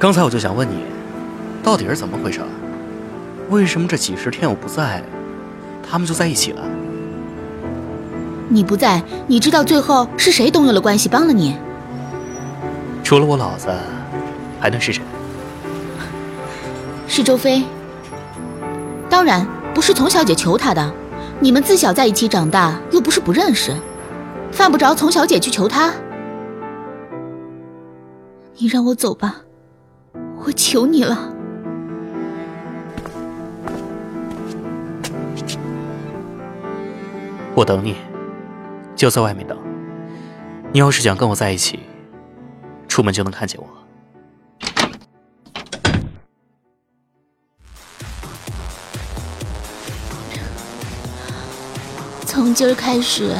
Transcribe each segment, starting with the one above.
刚才我就想问你，到底是怎么回事？为什么这几十天我不在，他们就在一起了？你不在，你知道最后是谁动用了关系帮了你？除了我老子，还能是谁？是周飞。当然不是从小姐求他的，你们自小在一起长大，又不是不认识，犯不着从小姐去求他。你让我走吧。我求你了，我等你，就在外面等。你要是想跟我在一起，出门就能看见我。从今儿开始，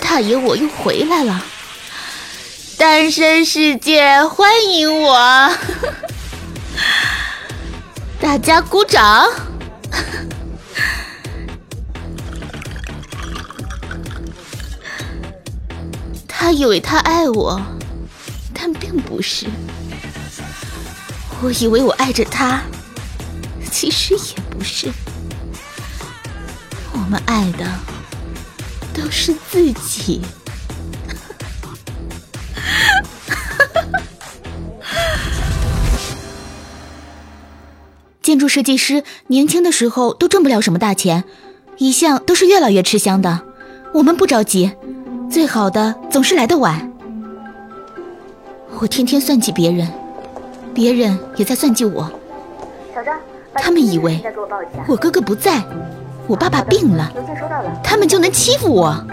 大爷我又回来了，单身世界欢迎我。大家鼓掌！他以为他爱我，但并不是。我以为我爱着他，其实也不是。我们爱的都是自己。建筑设计师年轻的时候都挣不了什么大钱，一向都是越来越吃香的。我们不着急，最好的总是来得晚。我天天算计别人，别人也在算计我。小张，他们以为我哥哥不在，我爸爸病了，他们就能欺负我。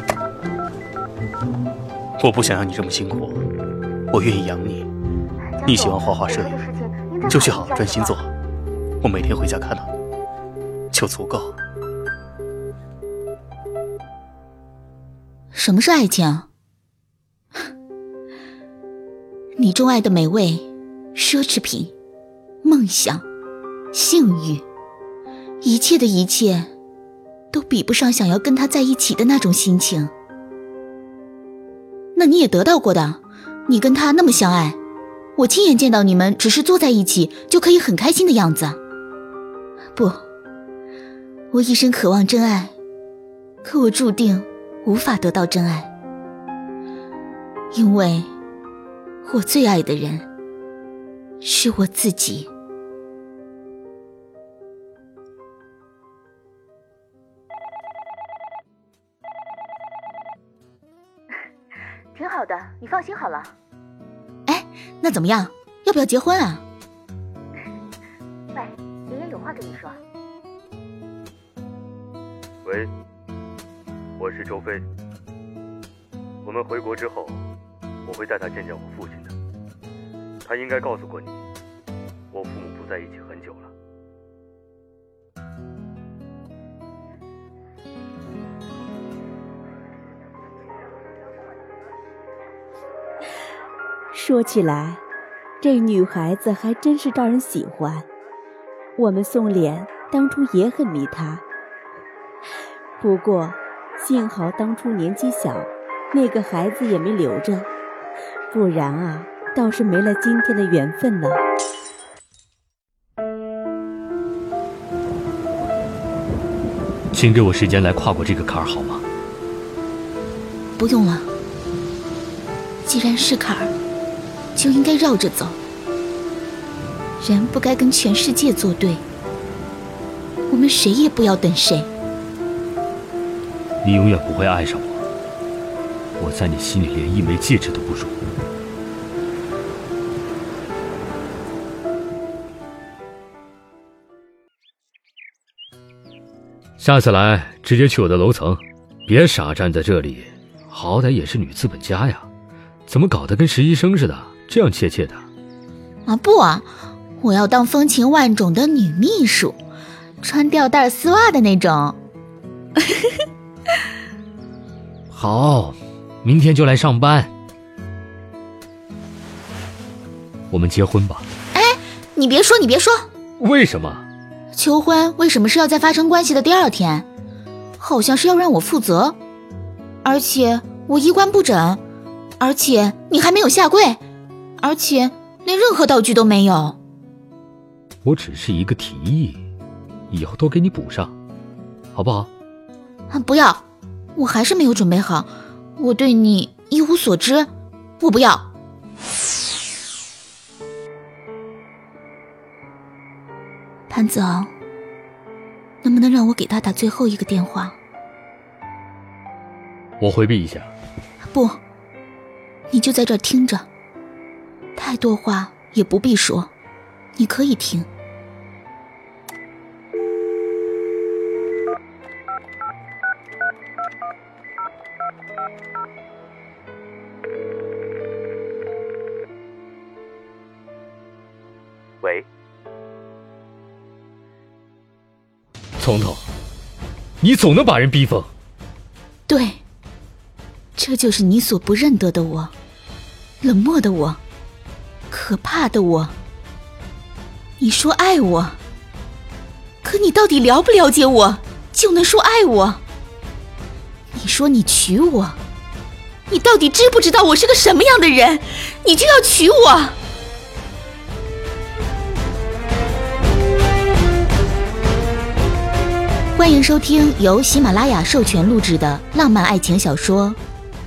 我不想让你这么辛苦，我愿意养你。你喜欢画画摄影，就去好好专心做。我每天回家看到你，就足够。什么是爱情？你钟爱的美味、奢侈品、梦想、性欲，一切的一切，都比不上想要跟他在一起的那种心情。那你也得到过的，你跟他那么相爱，我亲眼见到你们只是坐在一起就可以很开心的样子。不，我一生渴望真爱，可我注定无法得到真爱，因为我最爱的人是我自己。挺好的，你放心好了。哎，那怎么样？要不要结婚啊？跟你说，喂，我是周飞。我们回国之后，我会带他见见我父亲的。他应该告诉过你，我父母不在一起很久了。说起来，这女孩子还真是招人喜欢。我们宋濂当初也很迷他，不过幸好当初年纪小，那个孩子也没留着，不然啊，倒是没了今天的缘分了。请给我时间来跨过这个坎儿好吗？不用了，既然是坎儿，就应该绕着走。人不该跟全世界作对，我们谁也不要等谁。你永远不会爱上我，我在你心里连一枚戒指都不如。下次来直接去我的楼层，别傻站在这里，好歹也是女资本家呀，怎么搞得跟实习生似的，这样怯怯的？啊不啊！我要当风情万种的女秘书，穿吊带丝袜的那种。好，明天就来上班。我们结婚吧。哎，你别说，你别说。为什么？求婚为什么是要在发生关系的第二天？好像是要让我负责，而且我衣冠不整，而且你还没有下跪，而且。连任何道具都没有。我只是一个提议，以后都给你补上，好不好？啊，不要，我还是没有准备好，我对你一无所知，我不要。潘子昂，能不能让我给他打最后一个电话？我回避一下。不，你就在这儿听着，太多话也不必说，你可以听。喂，从头，你总能把人逼疯。对，这就是你所不认得的我，冷漠的我，可怕的我。你说爱我，可你到底了不了解我，就能说爱我？你说你娶我，你到底知不知道我是个什么样的人？你就要娶我？欢迎收听由喜马拉雅授权录制的浪漫爱情小说《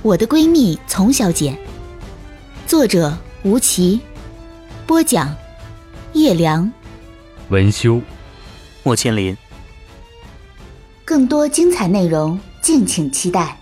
我的闺蜜丛小姐》，作者吴奇，播讲叶良，文修，莫千林。更多精彩内容，敬请期待。